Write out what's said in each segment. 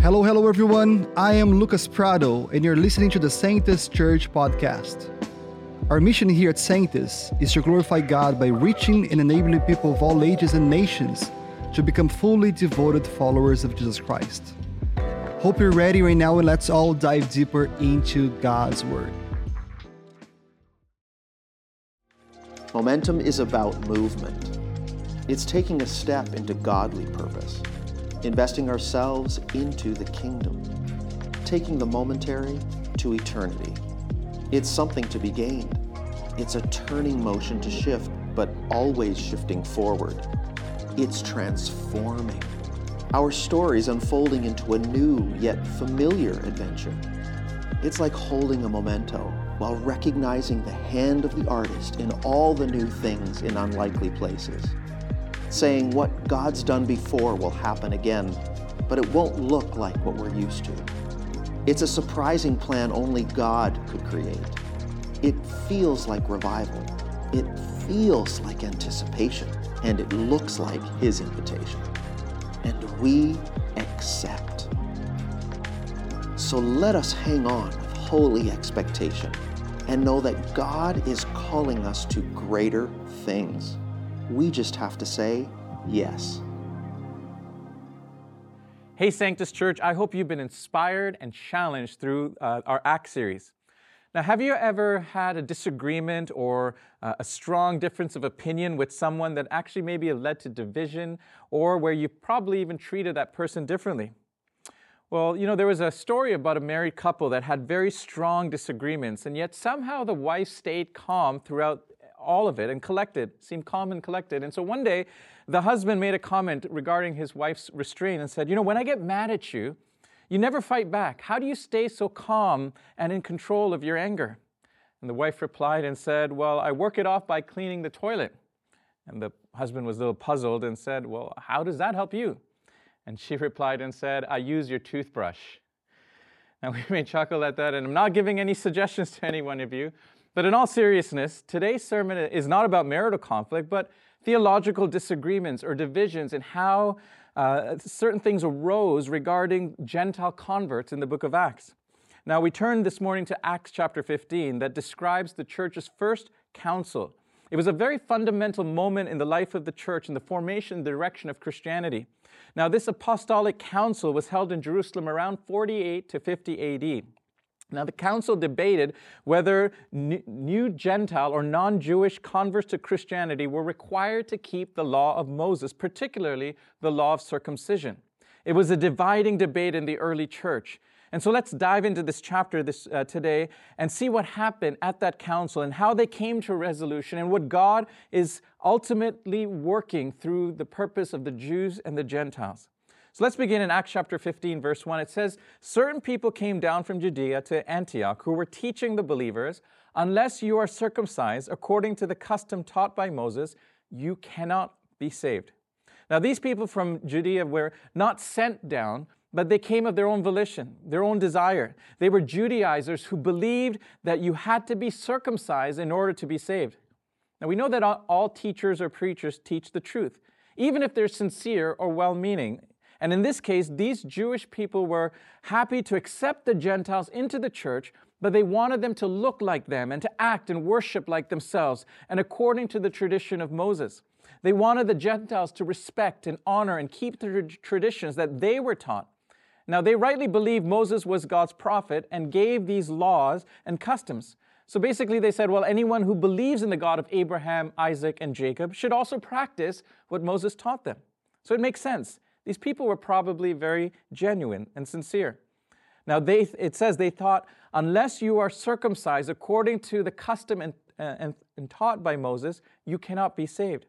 Hello, hello, everyone. I am Lucas Prado, and you're listening to the Sanctus Church podcast. Our mission here at Sanctus is to glorify God by reaching and enabling people of all ages and nations to become fully devoted followers of Jesus Christ. Hope you're ready right now, and let's all dive deeper into God's Word. Momentum is about movement. It's taking a step into godly purpose, investing ourselves into the kingdom, taking the momentary to eternity. It's something to be gained. It's a turning motion to shift, but always shifting forward. It's transforming. Our stories unfolding into a new yet familiar adventure. It's like holding a memento while recognizing the hand of the artist in all the new things in unlikely places. Saying what God's done before will happen again, but it won't look like what we're used to. It's a surprising plan only God could create. It feels like revival. It feels like anticipation. And it looks like His invitation. And we accept. So let us hang on with holy expectation and know that God is calling us to greater things. We just have to say yes. Hey, Sanctus Church, I hope you've been inspired and challenged through uh, our ACT series. Now, have you ever had a disagreement or uh, a strong difference of opinion with someone that actually maybe led to division or where you probably even treated that person differently? Well, you know, there was a story about a married couple that had very strong disagreements, and yet somehow the wife stayed calm throughout all of it and collected, seemed calm and collected. And so one day, the husband made a comment regarding his wife's restraint and said, You know, when I get mad at you, you never fight back. How do you stay so calm and in control of your anger? And the wife replied and said, Well, I work it off by cleaning the toilet. And the husband was a little puzzled and said, Well, how does that help you? And she replied and said, I use your toothbrush. Now, we may chuckle at that, and I'm not giving any suggestions to any one of you, but in all seriousness, today's sermon is not about marital conflict, but theological disagreements or divisions in how uh, certain things arose regarding Gentile converts in the book of Acts. Now, we turn this morning to Acts chapter 15 that describes the church's first council. It was a very fundamental moment in the life of the church in the formation and direction of Christianity. Now, this apostolic council was held in Jerusalem around 48 to 50 AD. Now, the council debated whether new Gentile or non Jewish converts to Christianity were required to keep the law of Moses, particularly the law of circumcision. It was a dividing debate in the early church. And so let's dive into this chapter this, uh, today and see what happened at that council and how they came to a resolution and what God is ultimately working through the purpose of the Jews and the Gentiles. So let's begin in Acts chapter 15, verse 1. It says, Certain people came down from Judea to Antioch who were teaching the believers, Unless you are circumcised according to the custom taught by Moses, you cannot be saved. Now, these people from Judea were not sent down, but they came of their own volition, their own desire. They were Judaizers who believed that you had to be circumcised in order to be saved. Now, we know that all teachers or preachers teach the truth, even if they're sincere or well meaning. And in this case, these Jewish people were happy to accept the Gentiles into the church, but they wanted them to look like them and to act and worship like themselves and according to the tradition of Moses. They wanted the Gentiles to respect and honor and keep the traditions that they were taught. Now, they rightly believed Moses was God's prophet and gave these laws and customs. So basically, they said, well, anyone who believes in the God of Abraham, Isaac, and Jacob should also practice what Moses taught them. So it makes sense. These people were probably very genuine and sincere. Now, they, it says they thought, unless you are circumcised according to the custom and, uh, and, and taught by Moses, you cannot be saved.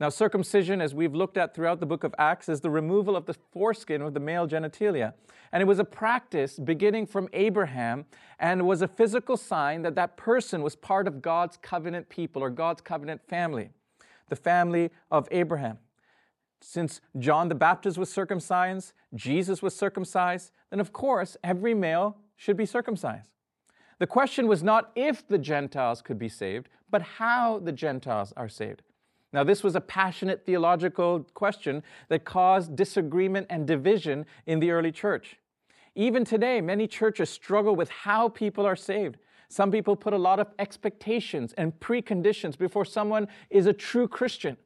Now, circumcision, as we've looked at throughout the book of Acts, is the removal of the foreskin of the male genitalia. And it was a practice beginning from Abraham and was a physical sign that that person was part of God's covenant people or God's covenant family, the family of Abraham. Since John the Baptist was circumcised, Jesus was circumcised, then of course every male should be circumcised. The question was not if the Gentiles could be saved, but how the Gentiles are saved. Now, this was a passionate theological question that caused disagreement and division in the early church. Even today, many churches struggle with how people are saved. Some people put a lot of expectations and preconditions before someone is a true Christian.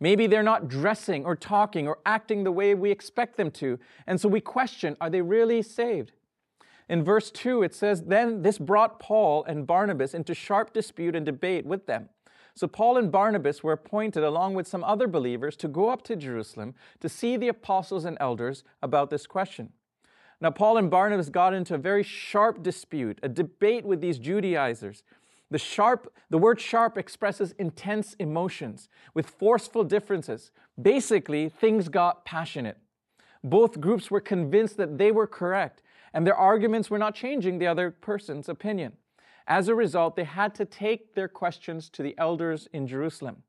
Maybe they're not dressing or talking or acting the way we expect them to. And so we question are they really saved? In verse 2, it says, Then this brought Paul and Barnabas into sharp dispute and debate with them. So Paul and Barnabas were appointed, along with some other believers, to go up to Jerusalem to see the apostles and elders about this question. Now, Paul and Barnabas got into a very sharp dispute, a debate with these Judaizers. The sharp, the word sharp expresses intense emotions with forceful differences. Basically, things got passionate. Both groups were convinced that they were correct, and their arguments were not changing the other person's opinion. As a result, they had to take their questions to the elders in Jerusalem.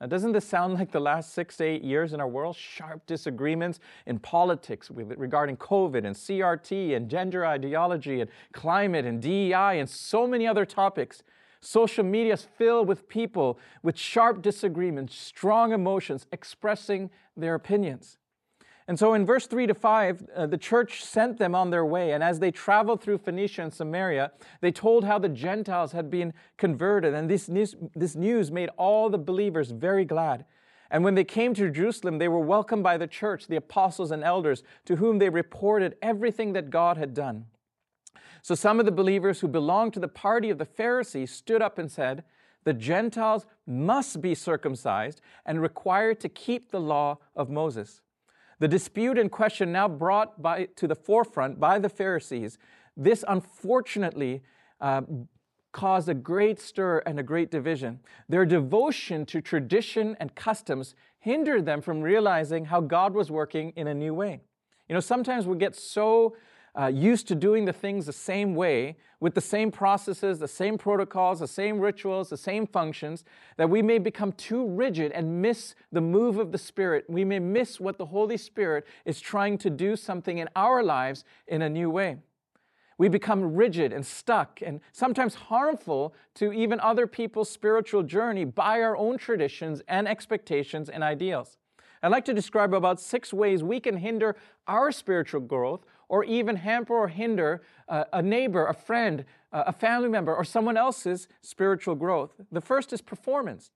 Now, doesn't this sound like the last six to eight years in our world? Sharp disagreements in politics with, regarding COVID and CRT and gender ideology and climate and DEI and so many other topics. Social media is filled with people with sharp disagreements, strong emotions, expressing their opinions. And so in verse 3 to 5, uh, the church sent them on their way. And as they traveled through Phoenicia and Samaria, they told how the Gentiles had been converted. And this news, this news made all the believers very glad. And when they came to Jerusalem, they were welcomed by the church, the apostles and elders, to whom they reported everything that God had done. So some of the believers who belonged to the party of the Pharisees stood up and said, The Gentiles must be circumcised and required to keep the law of Moses. The dispute in question now brought by, to the forefront by the Pharisees, this unfortunately uh, caused a great stir and a great division. Their devotion to tradition and customs hindered them from realizing how God was working in a new way. You know, sometimes we get so uh, used to doing the things the same way, with the same processes, the same protocols, the same rituals, the same functions, that we may become too rigid and miss the move of the Spirit. We may miss what the Holy Spirit is trying to do something in our lives in a new way. We become rigid and stuck and sometimes harmful to even other people's spiritual journey by our own traditions and expectations and ideals. I'd like to describe about six ways we can hinder our spiritual growth or even hamper or hinder uh, a neighbor, a friend, uh, a family member, or someone else's spiritual growth. The first is performance,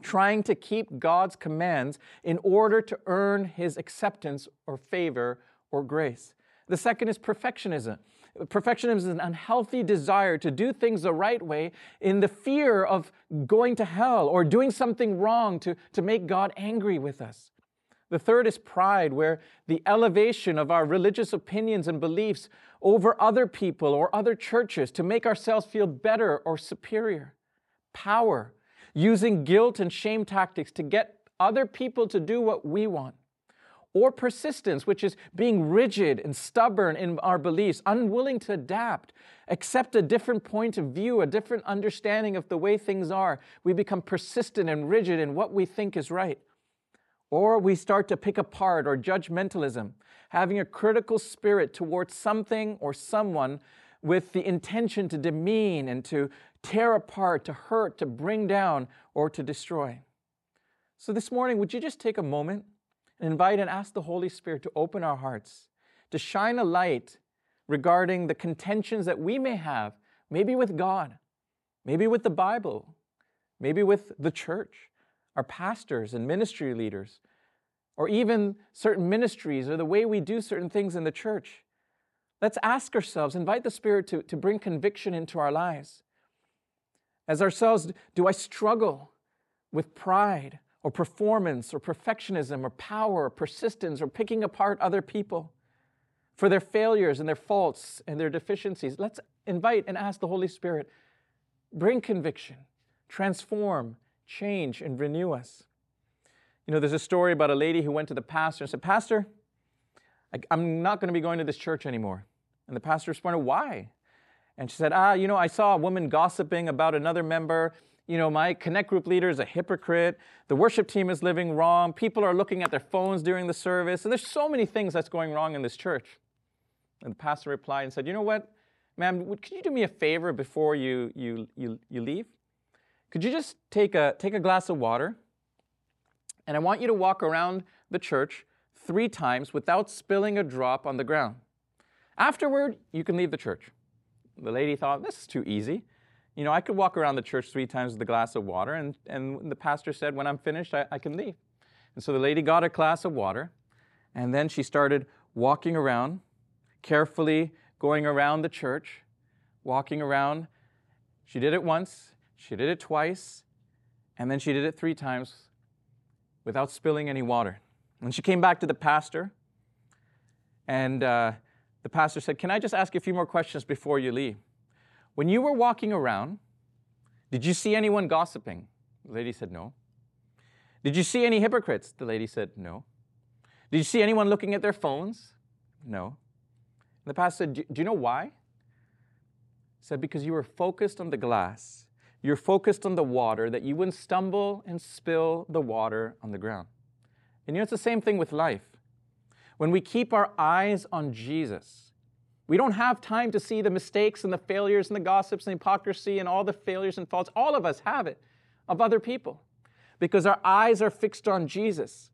trying to keep God's commands in order to earn his acceptance or favor or grace. The second is perfectionism. Perfectionism is an unhealthy desire to do things the right way in the fear of going to hell or doing something wrong to, to make God angry with us. The third is pride, where the elevation of our religious opinions and beliefs over other people or other churches to make ourselves feel better or superior. Power, using guilt and shame tactics to get other people to do what we want. Or persistence, which is being rigid and stubborn in our beliefs, unwilling to adapt, accept a different point of view, a different understanding of the way things are. We become persistent and rigid in what we think is right. Or we start to pick apart or judgmentalism, having a critical spirit towards something or someone with the intention to demean and to tear apart, to hurt, to bring down, or to destroy. So this morning, would you just take a moment and invite and ask the Holy Spirit to open our hearts, to shine a light regarding the contentions that we may have, maybe with God, maybe with the Bible, maybe with the church, our pastors and ministry leaders, or even certain ministries or the way we do certain things in the church. Let's ask ourselves, invite the Spirit to, to bring conviction into our lives. As ourselves, do I struggle with pride or performance or perfectionism or power or persistence or picking apart other people for their failures and their faults and their deficiencies? Let's invite and ask the Holy Spirit, bring conviction, transform, change and renew us. You know, there's a story about a lady who went to the pastor and said, Pastor, I'm not going to be going to this church anymore. And the pastor responded, Why? And she said, Ah, you know, I saw a woman gossiping about another member. You know, my connect group leader is a hypocrite. The worship team is living wrong. People are looking at their phones during the service. And there's so many things that's going wrong in this church. And the pastor replied and said, You know what, ma'am, could you do me a favor before you, you, you, you leave? Could you just take a, take a glass of water And I want you to walk around the church three times without spilling a drop on the ground. Afterward, you can leave the church. The lady thought, this is too easy. You know, I could walk around the church three times with a glass of water, and, and the pastor said, when I'm finished, I, I can leave. And so the lady got a glass of water, and then she started walking around, carefully going around the church, walking around. She did it once, she did it twice, and then she did it three times without spilling any water. When she came back to the pastor, and uh, the pastor said, Can I just ask you a few more questions before you leave? When you were walking around, did you see anyone gossiping? The lady said, No. Did you see any hypocrites? The lady said, No. Did you see anyone looking at their phones? No. And the pastor said, Do you know why? He said, Because you were focused on the glass. You're focused on the water, that you wouldn't stumble and spill the water on the ground. And you know, it's the same thing with life. When we keep our eyes on Jesus, we don't have time to see the mistakes and the failures and the gossips and the hypocrisy and all the failures and faults. All of us have it of other people because our eyes are fixed on Jesus.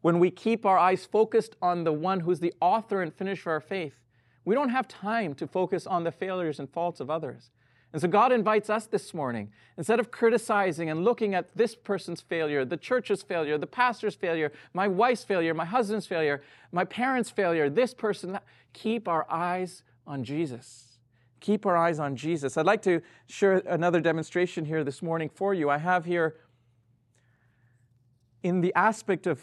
When we keep our eyes focused on the one who's the author and finisher of our faith, we don't have time to focus on the failures and faults of others. And so God invites us this morning, instead of criticizing and looking at this person's failure, the church's failure, the pastor's failure, my wife's failure, my husband's failure, my parents' failure, this person, keep our eyes on Jesus. Keep our eyes on Jesus. I'd like to share another demonstration here this morning for you. I have here, in the aspect of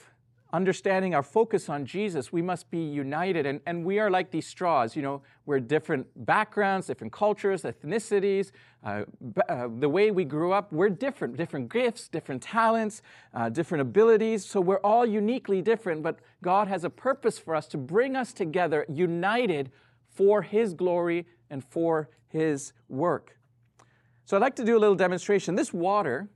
understanding our focus on Jesus, we must be united. And, and we are like these straws. You know, we're different backgrounds, different cultures, ethnicities, uh, uh, the way we grew up. We're different, different gifts, different talents, uh, different abilities. So we're all uniquely different, but God has a purpose for us to bring us together, united for His glory and for His work. So I'd like to do a little demonstration. This water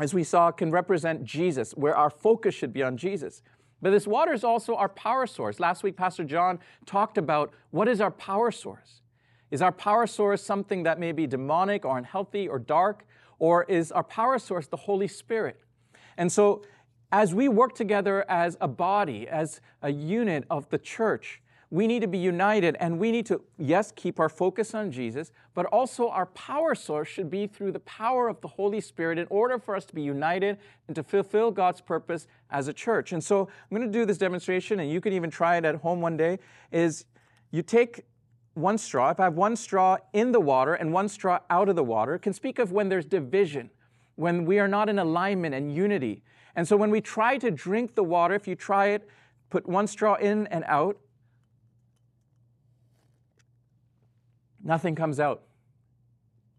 as we saw, can represent Jesus, where our focus should be on Jesus. But this water is also our power source. Last week, Pastor John talked about what is our power source. Is our power source something that may be demonic or unhealthy or dark? Or is our power source the Holy Spirit? And so, as we work together as a body, as a unit of the church, we need to be united and we need to, yes, keep our focus on Jesus, but also our power source should be through the power of the Holy Spirit in order for us to be united and to fulfill God's purpose as a church. And so I'm going to do this demonstration, and you can even try it at home one day. Is you take one straw, if I have one straw in the water and one straw out of the water, can speak of when there's division, when we are not in alignment and unity. And so when we try to drink the water, if you try it, put one straw in and out, nothing comes out.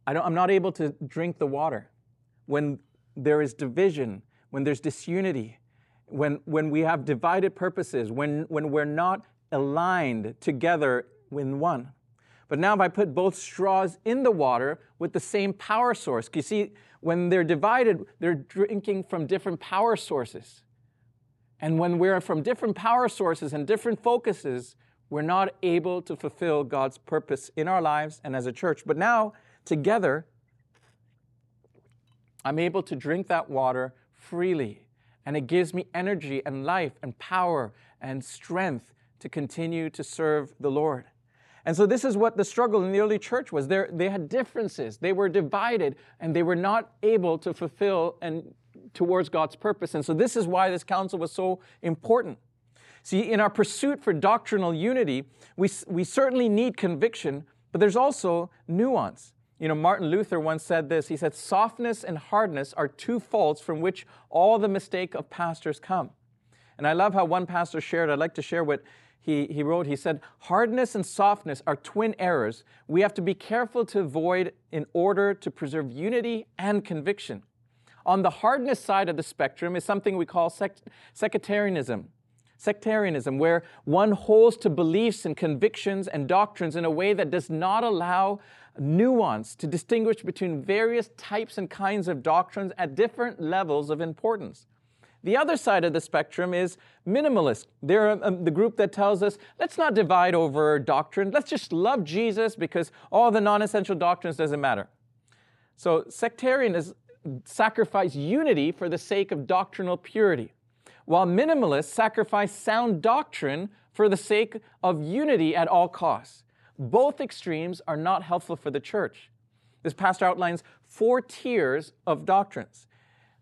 I am not able to drink the water. When there is division, when there's disunity, when, when we have divided purposes, when, when we're not aligned together in one. But now, if I put both straws in the water with the same power source, you see, when they're divided, they're drinking from different power sources. And when we're from different power sources and different focuses, we're not able to fulfill God's purpose in our lives and as a church. But now, together, I'm able to drink that water freely. And it gives me energy and life and power and strength to continue to serve the Lord. And so, this is what the struggle in the early church was. They're, they had differences, they were divided, and they were not able to fulfill and towards God's purpose. And so, this is why this council was so important. See, in our pursuit for doctrinal unity, we, we certainly need conviction, but there's also nuance. You know, Martin Luther once said this. He said, Softness and hardness are two faults from which all the mistake of pastors come. And I love how one pastor shared, I'd like to share what he, he wrote. He said, Hardness and softness are twin errors we have to be careful to avoid in order to preserve unity and conviction. On the hardness side of the spectrum is something we call sect- sectarianism sectarianism, where one holds to beliefs and convictions and doctrines in a way that does not allow nuance to distinguish between various types and kinds of doctrines at different levels of importance. The other side of the spectrum is minimalist. They're um, the group that tells us, let's not divide over doctrine. Let's just love Jesus because all the non essential doctrines doesn't matter. So, sectarianism sacrifice unity for the sake of doctrinal purity, while minimalists sacrifice sound doctrine for the sake of unity at all costs. Both extremes are not helpful for the church. This pastor outlines four tiers of doctrines.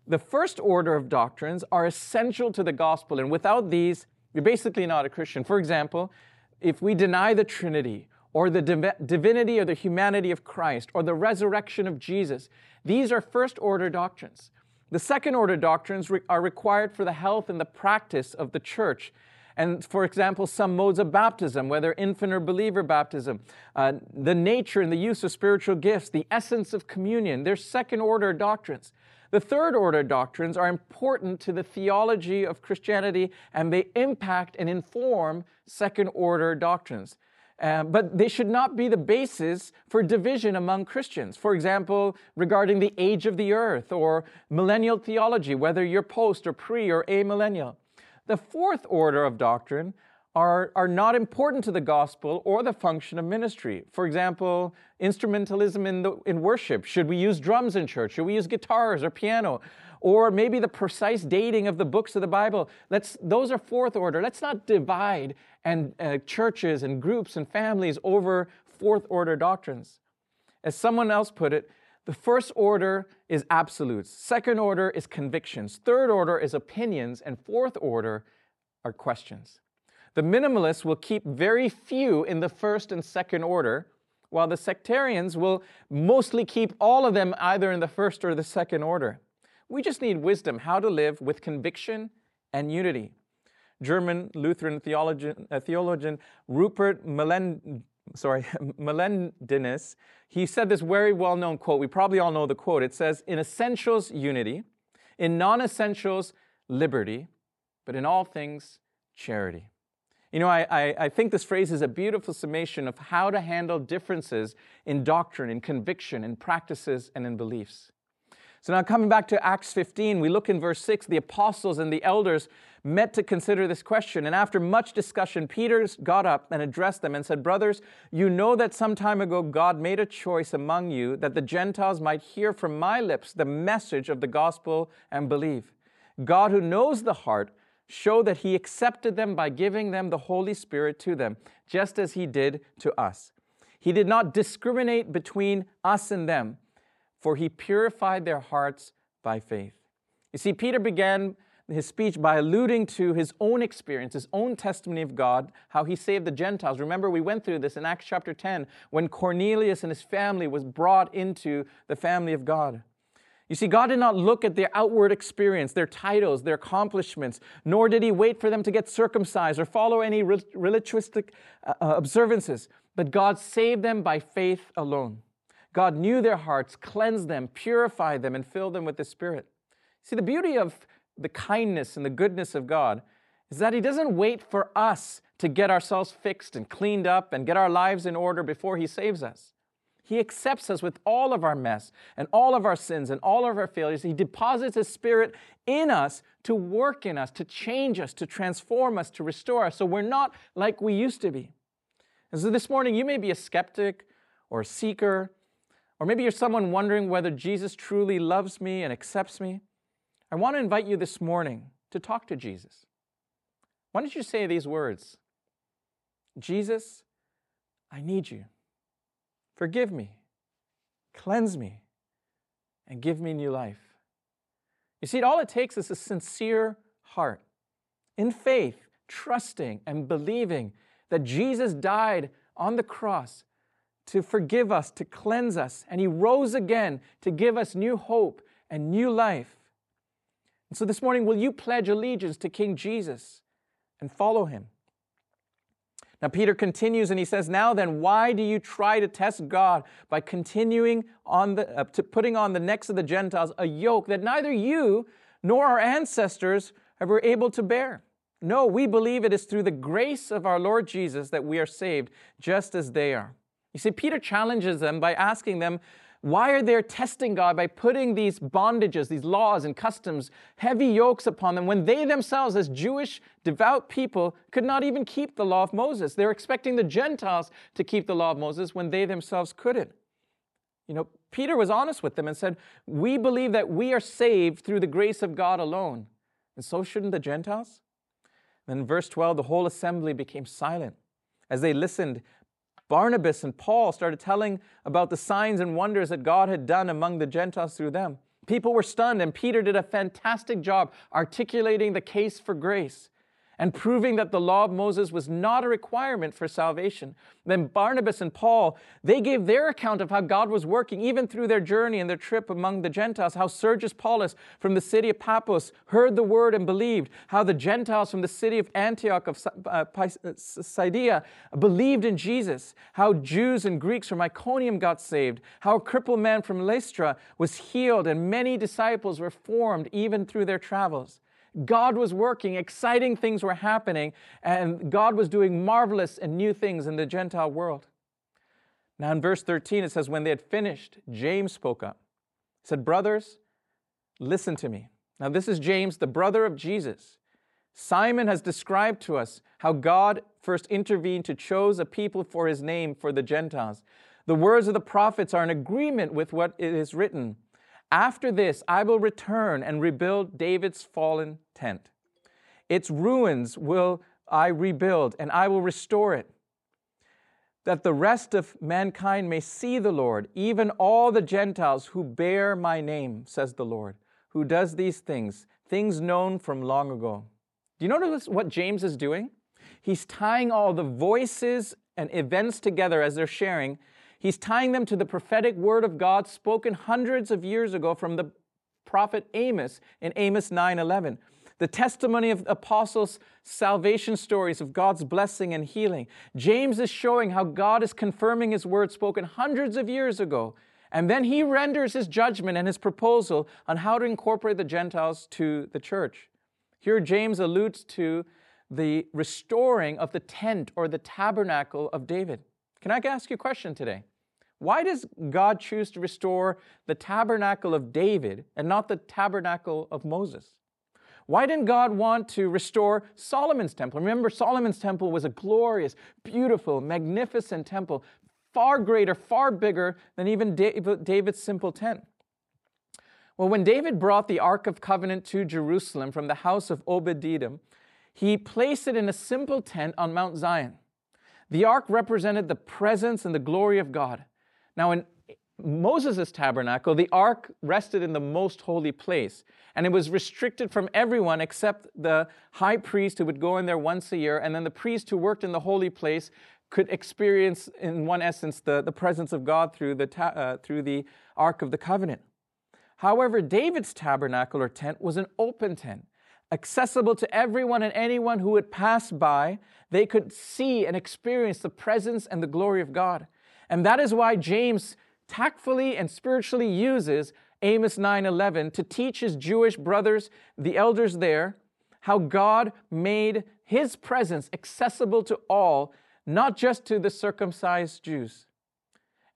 The first order of doctrines are essential to the gospel, and without these, you're basically not a Christian. For example, if we deny the Trinity, or the div- divinity or the humanity of Christ, or the resurrection of Jesus, these are first order doctrines. The second order doctrines re- are required for the health and the practice of the church. And for example, some modes of baptism, whether infant or believer baptism, uh, the nature and the use of spiritual gifts, the essence of communion, they're second order doctrines. The third order doctrines are important to the theology of Christianity and they impact and inform second order doctrines. Uh, but they should not be the basis for division among Christians. For example, regarding the age of the earth or millennial theology, whether you're post or pre or amillennial. The fourth order of doctrine are, are not important to the gospel or the function of ministry. For example, instrumentalism in, the, in worship. Should we use drums in church? Should we use guitars or piano? Or maybe the precise dating of the books of the Bible. Let's, those are fourth order. Let's not divide and uh, churches and groups and families over fourth order doctrines. As someone else put it, the first order is absolutes, second order is convictions, third order is opinions, and fourth order are questions. The minimalists will keep very few in the first and second order, while the sectarians will mostly keep all of them either in the first or the second order. We just need wisdom how to live with conviction and unity. German Lutheran theologian, uh, theologian Rupert Melendinus, he said this very well known quote. We probably all know the quote. It says, In essentials, unity, in non essentials, liberty, but in all things, charity. You know, I, I, I, think this phrase is a beautiful summation of how to handle differences in doctrine, in conviction, in practices, and in beliefs. So now coming back to Acts 15, we look in verse 6, the apostles and the elders met to consider this question. And after much discussion, Peter got up and addressed them and said, Brothers, you know that some time ago God made a choice among you that the Gentiles might hear from my lips the message of the gospel and believe. God, who knows the heart, showed that he accepted them by giving them the Holy Spirit to them, just as he did to us. He did not discriminate between us and them, for he purified their hearts by faith. You see, Peter began his speech by alluding to his own experience, his own testimony of God, how he saved the Gentiles. Remember, we went through this in Acts chapter 10 when Cornelius and his family was brought into the family of God. You see, God did not look at their outward experience, their titles, their accomplishments, nor did He wait for them to get circumcised or follow any ritualistic uh, uh, observances, but God saved them by faith alone. God knew their hearts, cleansed them, purified them, and filled them with the Spirit. See, the beauty of the kindness and the goodness of God is that He doesn't wait for us to get ourselves fixed and cleaned up and get our lives in order before He saves us. He accepts us with all of our mess and all of our sins and all of our failures. He deposits His Spirit in us to work in us, to change us, to transform us, to restore us, so we're not like we used to be. And so this morning, you may be a skeptic or a seeker, or maybe you're someone wondering whether Jesus truly loves me and accepts me. I want to invite you this morning to talk to Jesus. Why don't you say these words Jesus, I need you. Forgive me, cleanse me, and give me new life. You see, all it takes is a sincere heart in faith, trusting and believing that Jesus died on the cross to forgive us, to cleanse us, and He rose again to give us new hope and new life. And so this morning, will you pledge allegiance to King Jesus and follow him? Now, Peter continues and he says, Now then, why do you try to test God by continuing on the, uh, to putting on the necks of the Gentiles a yoke that neither you nor our ancestors were able to bear? No, we believe it is through the grace of our Lord Jesus that we are saved, just as they are. You see, Peter challenges them by asking them why are they testing God by putting these bondages, these laws and customs, heavy yokes upon them when they themselves, as Jewish devout people, could not even keep the law of Moses? They're expecting the Gentiles to keep the law of Moses when they themselves couldn't. You know, Peter was honest with them and said, We believe that we are saved through the grace of God alone. And so shouldn't the Gentiles? Then, verse 12, the whole assembly became silent. As they listened, Barnabas and Paul started telling about the signs and wonders that God had done among the Gentiles through them. People were stunned, and Peter did a fantastic job articulating the case for grace and proving that the law of Moses was not a requirement for salvation. Then Barnabas and Paul, they gave their account of how God was working even through their journey and their trip among the Gentiles, how Sergius Paulus from the city of Paphos heard the word and believed, how the Gentiles from the city of Antioch of uh, Pisidia believed in Jesus, how Jews and Greeks from Iconium got saved, how a crippled man from Lystra was healed, and many disciples were formed even through their travels. God was working, exciting things were happening, and God was doing marvelous and new things in the Gentile world. Now, in verse 13, it says, When they had finished, James spoke up. He said, Brothers, listen to me. Now, this is James, the brother of Jesus. Simon has described to us how God first intervened to choose a people for his name for the Gentiles. The words of the prophets are in agreement with what is written. After this, I will return and rebuild David's fallen tent. Its ruins will I rebuild, and I will restore it, that the rest of mankind may see the Lord, even all the Gentiles who bear my name, says the Lord, who does these things, things known from long ago. Do you notice what James is doing? He's tying all the voices and events together as they're sharing He's tying them to the prophetic word of God spoken hundreds of years ago from the prophet Amos in Amos 9:11. The testimony of apostles' salvation stories of God's blessing and healing. James is showing how God is confirming his word spoken hundreds of years ago. And then he renders his judgment and his proposal on how to incorporate the Gentiles to the church. Here, James alludes to the restoring of the tent or the tabernacle of David. Can I ask you a question today? Why does God choose to restore the tabernacle of David and not the tabernacle of Moses? Why didn't God want to restore Solomon's temple? Remember, Solomon's temple was a glorious, beautiful, magnificent temple, far greater, far bigger than even David's simple tent. Well, when David brought the Ark of Covenant to Jerusalem from the house of Obed Edom, he placed it in a simple tent on Mount Zion. The ark represented the presence and the glory of God. Now, in Moses' tabernacle, the ark rested in the most holy place, and it was restricted from everyone except the high priest who would go in there once a year, and then the priest who worked in the holy place could experience, in one essence, the, the presence of God through the, ta- uh, through the Ark of the Covenant. However, David's tabernacle or tent was an open tent, accessible to everyone and anyone who would pass by. They could see and experience the presence and the glory of God. And that is why James tactfully and spiritually uses Amos 9:11 to teach his Jewish brothers, the elders there, how God made his presence accessible to all, not just to the circumcised Jews.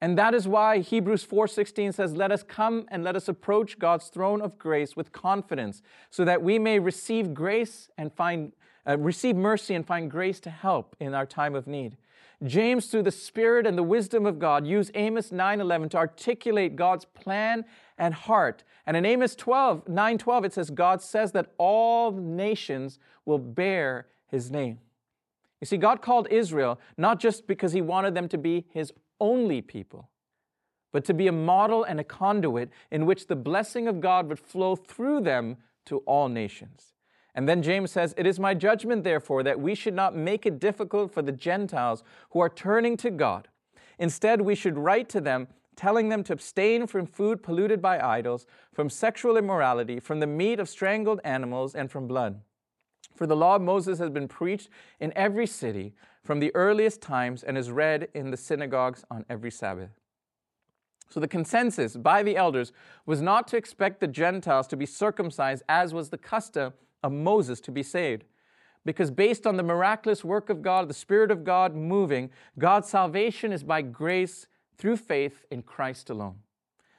And that is why Hebrews 4:16 says, "Let us come and let us approach God's throne of grace with confidence, so that we may receive grace and find uh, receive mercy and find grace to help in our time of need." James, through the Spirit and the wisdom of God, used Amos 9:11 to articulate God's plan and heart. And in Amos 12, 9:12, it says, God says that all nations will bear his name. You see, God called Israel not just because he wanted them to be his only people, but to be a model and a conduit in which the blessing of God would flow through them to all nations. And then James says, It is my judgment, therefore, that we should not make it difficult for the Gentiles who are turning to God. Instead, we should write to them, telling them to abstain from food polluted by idols, from sexual immorality, from the meat of strangled animals, and from blood. For the law of Moses has been preached in every city from the earliest times and is read in the synagogues on every Sabbath. So the consensus by the elders was not to expect the Gentiles to be circumcised as was the custom of Moses to be saved. Because based on the miraculous work of God, the Spirit of God moving, God's salvation is by grace through faith in Christ alone.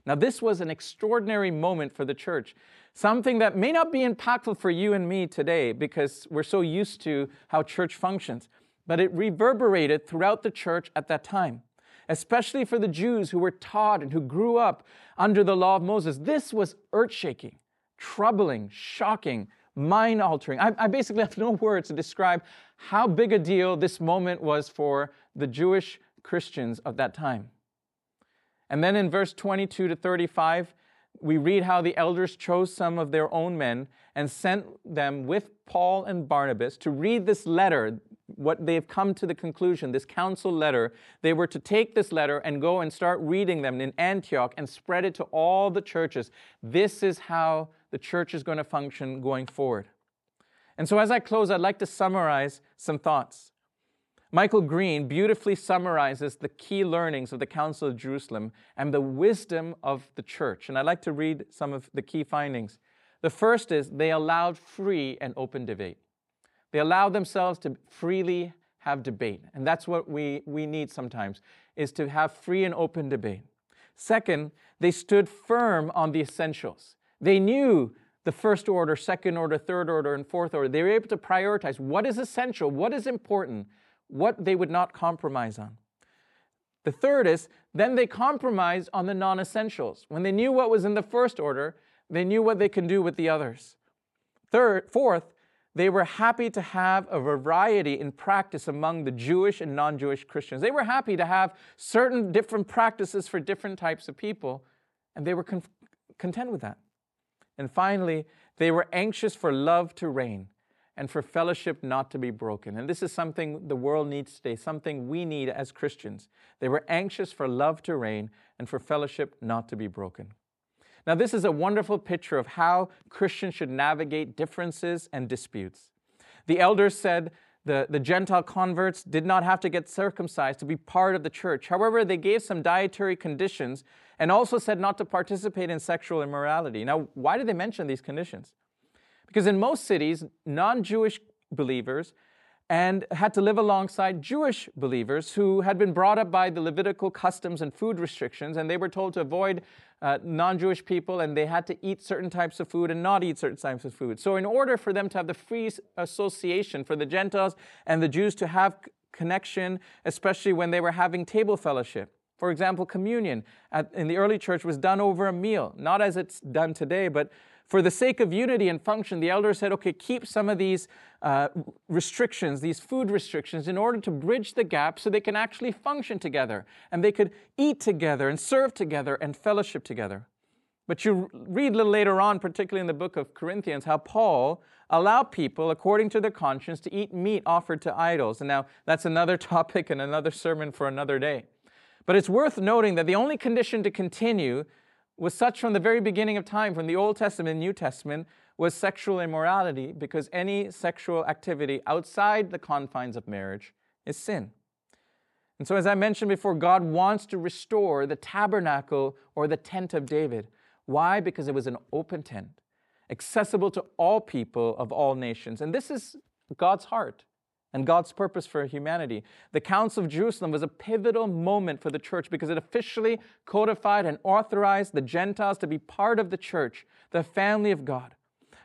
Now, this was an extraordinary moment for the church, something that may not be impactful for you and me today because we're so used to how church functions, but it reverberated throughout the church at that time. especially for the Jews who were taught and who grew up under the law of Moses. This was earth shaking, troubling, shocking, mind altering. I, I, basically have no words to describe how big a deal this moment was for the Jewish Christians of that time. And then in verse 22 to 35, we read how the elders chose some of their own men and sent them with Paul and Barnabas to read this letter, what they've come to the conclusion, this council letter. They were to take this letter and go and start reading them in Antioch and spread it to all the churches. This is how the church is going to function going forward. And so, as I close, I'd like to summarize some thoughts. Michael Green beautifully summarizes the key learnings of the Council of Jerusalem and the wisdom of the church. And I'd like to read some of the key findings. The first is they allowed free and open debate. They allowed themselves to freely have debate. And that's what we, we need sometimes, is to have free and open debate. Second, they stood firm on the essentials. They knew the first order, second order, third order, and fourth order. They were able to prioritize what is essential, what is important, what they would not compromise on. The third is then they compromised on the non essentials. When they knew what was in the first order, they knew what they can do with the others. Third, fourth, they were happy to have a variety in practice among the Jewish and non Jewish Christians. They were happy to have certain different practices for different types of people, and they were con- content with that. And finally, they were anxious for love to reign and for fellowship not to be broken. And this is something the world needs today, something we need as Christians. They were anxious for love to reign and for fellowship not to be broken. Now, this is a wonderful picture of how Christians should navigate differences and disputes. The elders said the, the Gentile converts did not have to get circumcised to be part of the church. However, they gave some dietary conditions and also said not to participate in sexual immorality. Now, why did they mention these conditions? Because in most cities, non Jewish believers and had to live alongside Jewish believers who had been brought up by the Levitical customs and food restrictions, and they were told to avoid uh, non Jewish people and they had to eat certain types of food and not eat certain types of food. So, in order for them to have the free association, for the Gentiles and the Jews to have connection, especially when they were having table fellowship, for example, communion at, in the early church was done over a meal, not as it's done today, but for the sake of unity and function, the elders said, okay, keep some of these uh, restrictions, these food restrictions, in order to bridge the gap so they can actually function together and they could eat together and serve together and fellowship together. But you read a little later on, particularly in the book of Corinthians, how Paul allowed people, according to their conscience, to eat meat offered to idols. And now that's another topic and another sermon for another day. But it's worth noting that the only condition to continue was such from the very beginning of time, from the Old Testament and New Testament, was sexual immorality, because any sexual activity outside the confines of marriage is sin. And so, as I mentioned before, God wants to restore the tabernacle or the tent of David. Why? Because it was an open tent, accessible to all people of all nations. And this is God's heart and God's purpose for humanity. The Council of Jerusalem was a pivotal moment for the church because it officially codified and authorized the Gentiles to be part of the church, the family of God.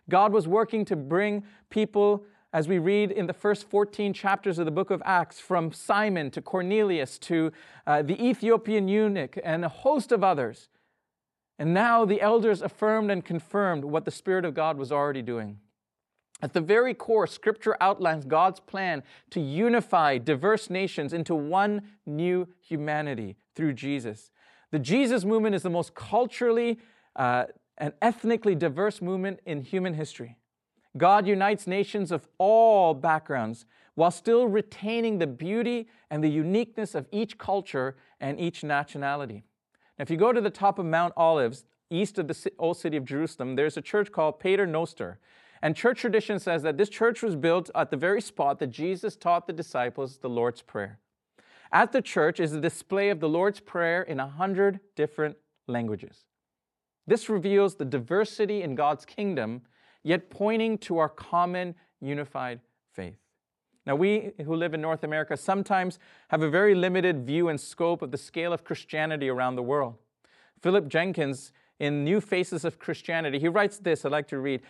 God was working to bring people, as we read in the first 14 chapters of the book of Acts, from Simon to Cornelius to uh, the Ethiopian eunuch and a host of others. And now the elders affirmed and confirmed what the Spirit of God was already doing. At the very core, Scripture outlines God's plan to unify diverse nations into one new humanity through Jesus. The Jesus movement is the most culturally uh, and ethnically diverse movement in human history. God unites nations of all backgrounds while still retaining the beauty and the uniqueness of each culture and each nationality. Now, if you go to the top of Mount Olives, east of the old city of Jerusalem, there's a church called Pater Noster. And church tradition says that this church was built at the very spot that Jesus taught the disciples the Lord's Prayer. At the church is a display of the Lord's Prayer in a hundred different languages. This reveals the diversity in God's kingdom, yet pointing to our common unified faith. Now, we who live in North America sometimes have a very limited view and scope of the scale of Christianity around the world. Philip Jenkins, in New Faces of Christianity, he writes this I'd like to read.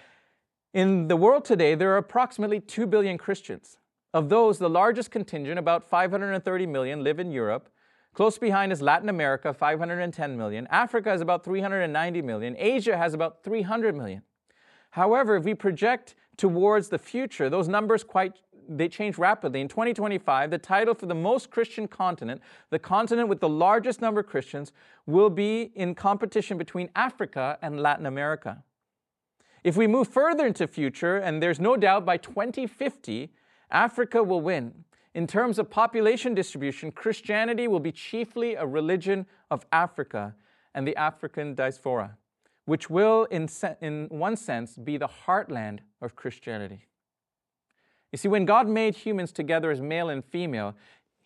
In the world today, there are approximately 2 billion Christians. Of those, the largest contingent, about 530 million, live in Europe. Close behind is Latin America, 510 million. Africa is about 390 million. Asia has about 300 million. However, if we project towards the future, those numbers quite they change rapidly. In 2025, the title for the most Christian continent, the continent with the largest number of Christians, will be in competition between Africa and Latin America. If we move further into future, and there's no doubt by 2050, Africa will win. In terms of population distribution, Christianity will be chiefly a religion of Africa and the African diaspora, which will, in, in one sense, be the heartland of Christianity. You see, when God made humans together as male and female,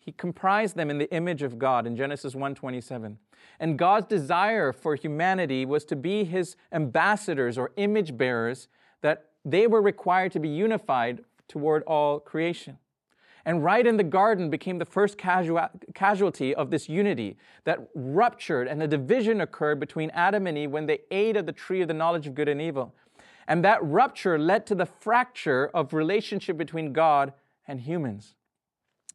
he comprised them in the image of God in Genesis 1:27. And God's desire for humanity was to be his ambassadors or image bearers that they were required to be unified toward all creation. And right in the garden became the first casual, casualty of this unity that ruptured and a division occurred between Adam and Eve when they ate of the tree of the knowledge of good and evil. And that rupture led to the fracture of relationship between God and humans.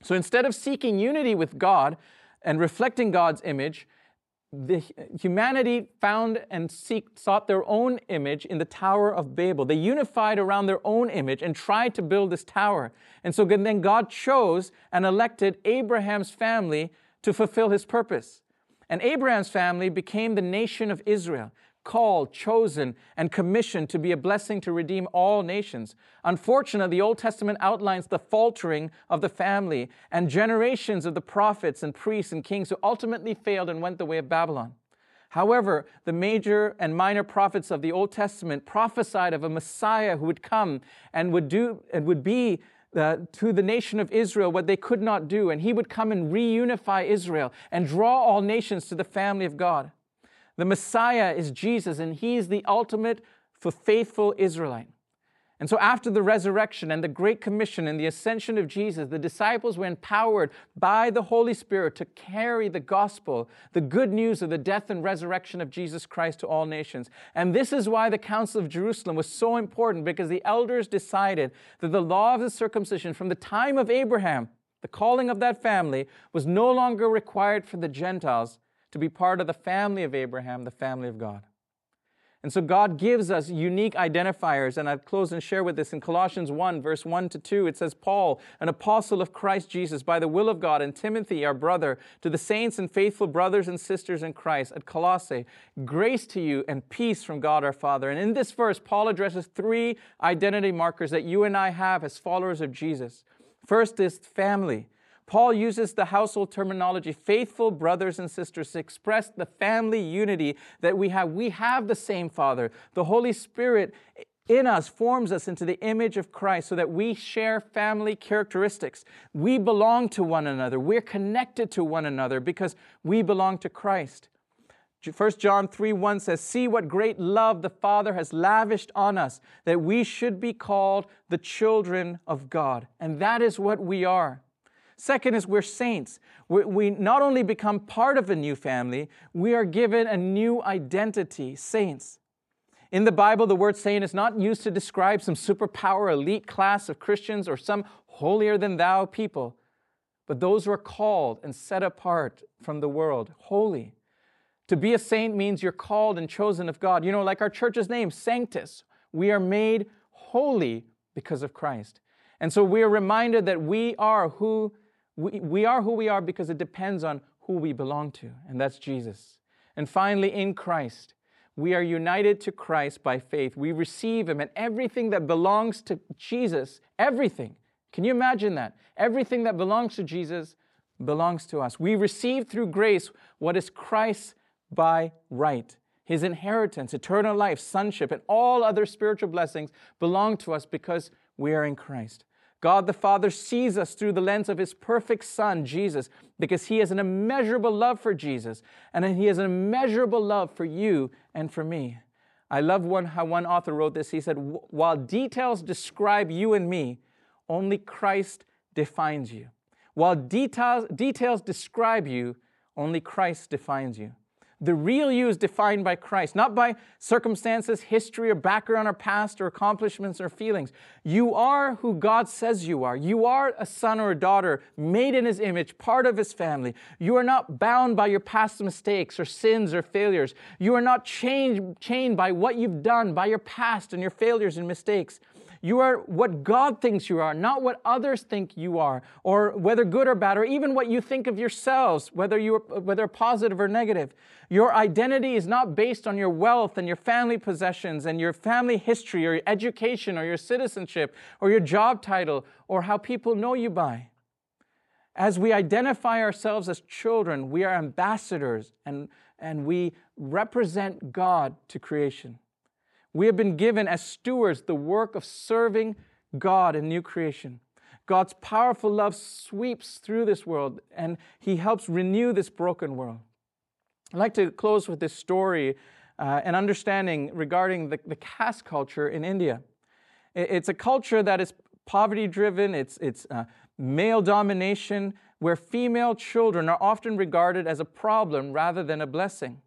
So instead of seeking unity with God and reflecting God's image, the humanity found and seek, sought their own image in the Tower of Babel. They unified around their own image and tried to build this tower. And so then God chose and elected Abraham's family to fulfill his purpose. And Abraham's family became the nation of Israel called, chosen, and commissioned to be a blessing to redeem all nations. Unfortunately, the Old Testament outlines the faltering of the family and generations of the prophets and priests and kings who ultimately failed and went the way of Babylon. However, the major and minor prophets of the Old Testament prophesied of a Messiah who would come and would do and would be uh, to the nation of Israel what they could not do, and he would come and reunify Israel and draw all nations to the family of God. The Messiah is Jesus, and he is the ultimate for faithful Israelite. And so, after the resurrection and the Great Commission and the ascension of Jesus, the disciples were empowered by the Holy Spirit to carry the gospel, the good news of the death and resurrection of Jesus Christ to all nations. And this is why the Council of Jerusalem was so important because the elders decided that the law of the circumcision from the time of Abraham, the calling of that family, was no longer required for the Gentiles to be part of the family of Abraham, the family of God. And so God gives us unique identifiers, and I'll close and share with this in Colossians 1, verse 1 to 2. It says, Paul, an apostle of Christ Jesus, by the will of God, and Timothy, our brother, to the saints and faithful brothers and sisters in Christ at Colossae, grace to you and peace from God our Father. And in this verse, Paul addresses three identity markers that you and I have as followers of Jesus. First is family. Paul uses the household terminology, faithful brothers and sisters, to express the family unity that we have. We have the same Father. The Holy Spirit in us forms us into the image of Christ so that we share family characteristics. We belong to one another. We're connected to one another because we belong to Christ. 1 John 3 1 says, See what great love the Father has lavished on us, that we should be called the children of God. And that is what we are. Second is we're saints. We, we, not only become part of a new family, we are given a new identity, saints. In the Bible, the word saint is not used to describe some superpower elite class of Christians or some holier than thou people, but those who are called and set apart from the world, holy. To be a saint means you're called and chosen of God. You know, like our church's name, Sanctus, we are made holy because of Christ. And so we are reminded that we are who we, we are who we are because it depends on who we belong to, and that's Jesus. And finally, in Christ, we are united to Christ by faith. We receive Him, and everything that belongs to Jesus, everything, can you imagine that? Everything that belongs to Jesus belongs to us. We receive through grace what is Christ's by right. His inheritance, eternal life, sonship, and all other spiritual blessings belong to us because we are in Christ. God the Father sees us through the lens of His perfect Son, Jesus, because He has an immeasurable love for Jesus, and He has an immeasurable love for you and for me. I love one, how one author wrote this. He said, While details describe you and me, only Christ defines you. While details, details describe you, only Christ defines you. The real you is defined by Christ, not by circumstances, history, or background, or past, or accomplishments, or feelings. You are who God says you are. You are a son or a daughter made in His image, part of His family. You are not bound by your past mistakes, or sins, or failures. You are not chained, chained by what you've done, by your past and your failures and mistakes. You are what God thinks you are, not what others think you are, or whether good or bad, or even what you think of yourselves, whether you are, whether positive or negative. Your identity is not based on your wealth and your family possessions and your family history or your education or your citizenship or your job title or how people know you by. As we identify ourselves as children, we are ambassadors and, and we represent God to creation. We have been given as stewards the work of serving God in new creation. God's powerful love sweeps through this world and He helps renew this broken world. I'd like to close with this story uh, and understanding regarding the, the caste culture in India. It's a culture that is poverty driven, it's, it's uh, male domination, where female children are often regarded as a problem rather than a blessing.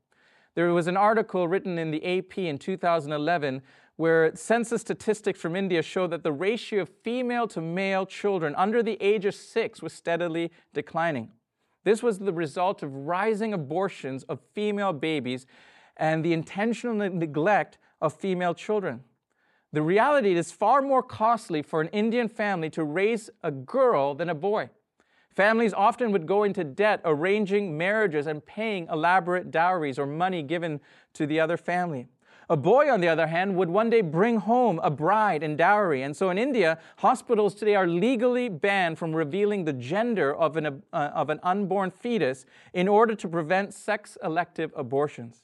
There was an article written in the AP in 2011 where census statistics from India show that the ratio of female to male children under the age of six was steadily declining. This was the result of rising abortions of female babies and the intentional neglect of female children. The reality is far more costly for an Indian family to raise a girl than a boy. Families often would go into debt arranging marriages and paying elaborate dowries or money given to the other family. A boy, on the other hand, would one day bring home a bride and dowry. And so in India, hospitals today are legally banned from revealing the gender of an, uh, of an unborn fetus in order to prevent sex elective abortions.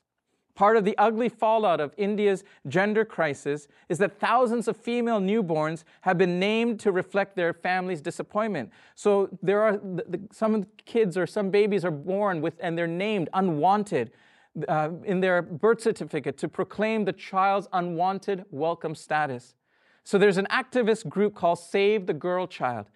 Part of the ugly fallout of India's gender crisis is that thousands of female newborns have been named to reflect their family's disappointment. So there are the, the, some kids or some babies are born with and they're named unwanted. Uh, in their birth certificate to proclaim the child's unwanted welcome status. So there's an activist group called Save the Girl Child,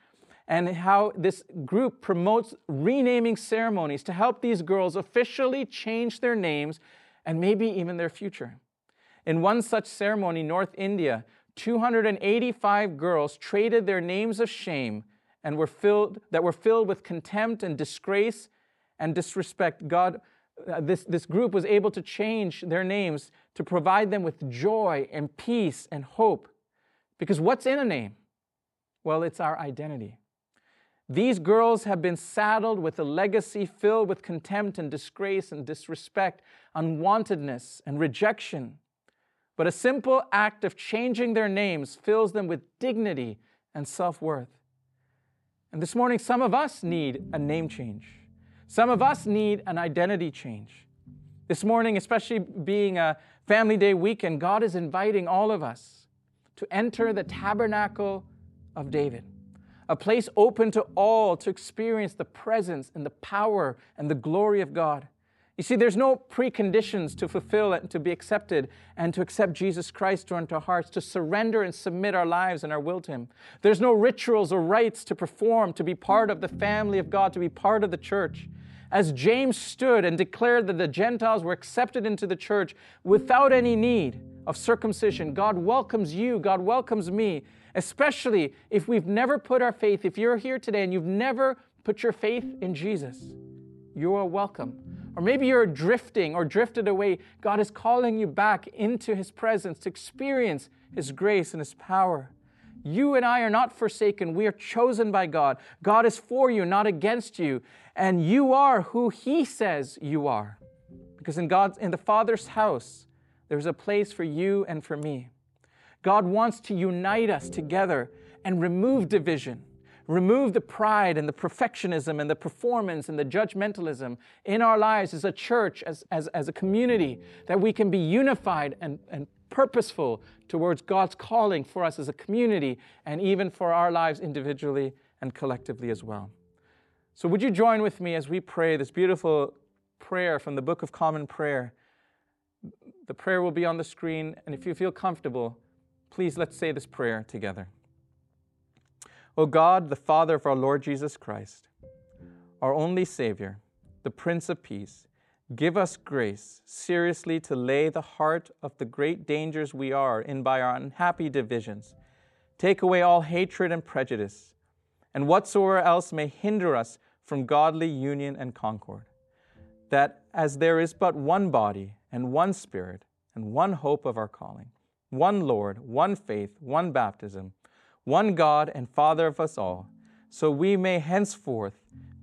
and how this group promotes renaming ceremonies to help these girls officially change their names and maybe even their future. In one such ceremony North India, 285 girls traded their names of shame and were filled that were filled with contempt and disgrace and disrespect. God, uh, this, this group was able to change their names to provide them with joy and peace and hope. Because what's in a name? Well, it's our identity. These girls have been saddled with a legacy filled with contempt and disgrace and disrespect, unwantedness and rejection. But a simple act of changing their names fills them with dignity and self worth. And this morning, some of us need a name change. Some of us need an identity change. This morning, especially being a Family Day weekend, God is inviting all of us to enter the tabernacle of David a place open to all to experience the presence and the power and the glory of God. You see, there's no preconditions to fulfill it, to be accepted, and to accept Jesus Christ into our hearts, to surrender and submit our lives and our will to Him. There's no rituals or rites to perform to be part of the family of God, to be part of the church. As James stood and declared that the Gentiles were accepted into the church without any need of circumcision, God welcomes you, God welcomes me especially if we've never put our faith, if you're here today and you've never put your faith in Jesus, you are welcome. Or maybe you're drifting or drifted away. God is calling you back into His presence to experience His grace and His power. You and I are not forsaken. We are chosen by God. God is for you, not against you. And you are who He says you are. Because in God's in the Father's house, there's a place for you and for me. God wants to unite us together and remove division, remove the pride and the perfectionism and the performance and the judgmentalism in our lives as a church, as, as, as a community, that we can be unified and, and purposeful towards God's calling for us as a community and even for our lives individually and collectively as well. So, would you join with me as we pray this beautiful prayer from the Book of Common Prayer? The prayer will be on the screen, and if you feel comfortable, Please let's say this prayer together. O God, the Father of our Lord Jesus Christ, our only Savior, the Prince of Peace, Give us grace seriously to lay the heart of the great dangers we are in by our unhappy divisions. Take away all hatred and prejudice, and whatsoever else may hinder us from godly union and concord. That as there is but one body and one spirit and one hope of our calling, one Lord, one faith, one baptism, one God and Father of us all, so we may henceforth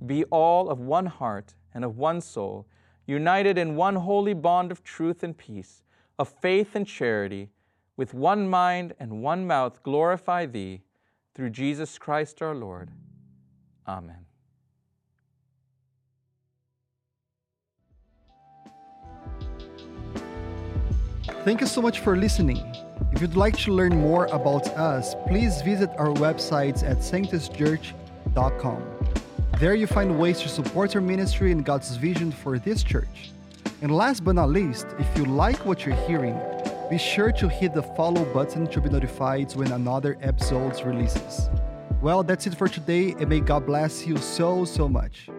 be all of one heart and of one soul united in one holy bond of truth and peace, of faith and charity, with one mind and one mouth glorify Thee, through Jesus Christ our Lord. Amen. Thank you so much for listening. If you'd like to learn more about us, please visit our websites at sanctuschurch.com. There you find ways to support our ministry and God's vision for this church. And last but not least, if you like what you're hearing, be sure to hit the follow button to be notified when another episode releases. Well, that's it for today, and may God bless you so, so much.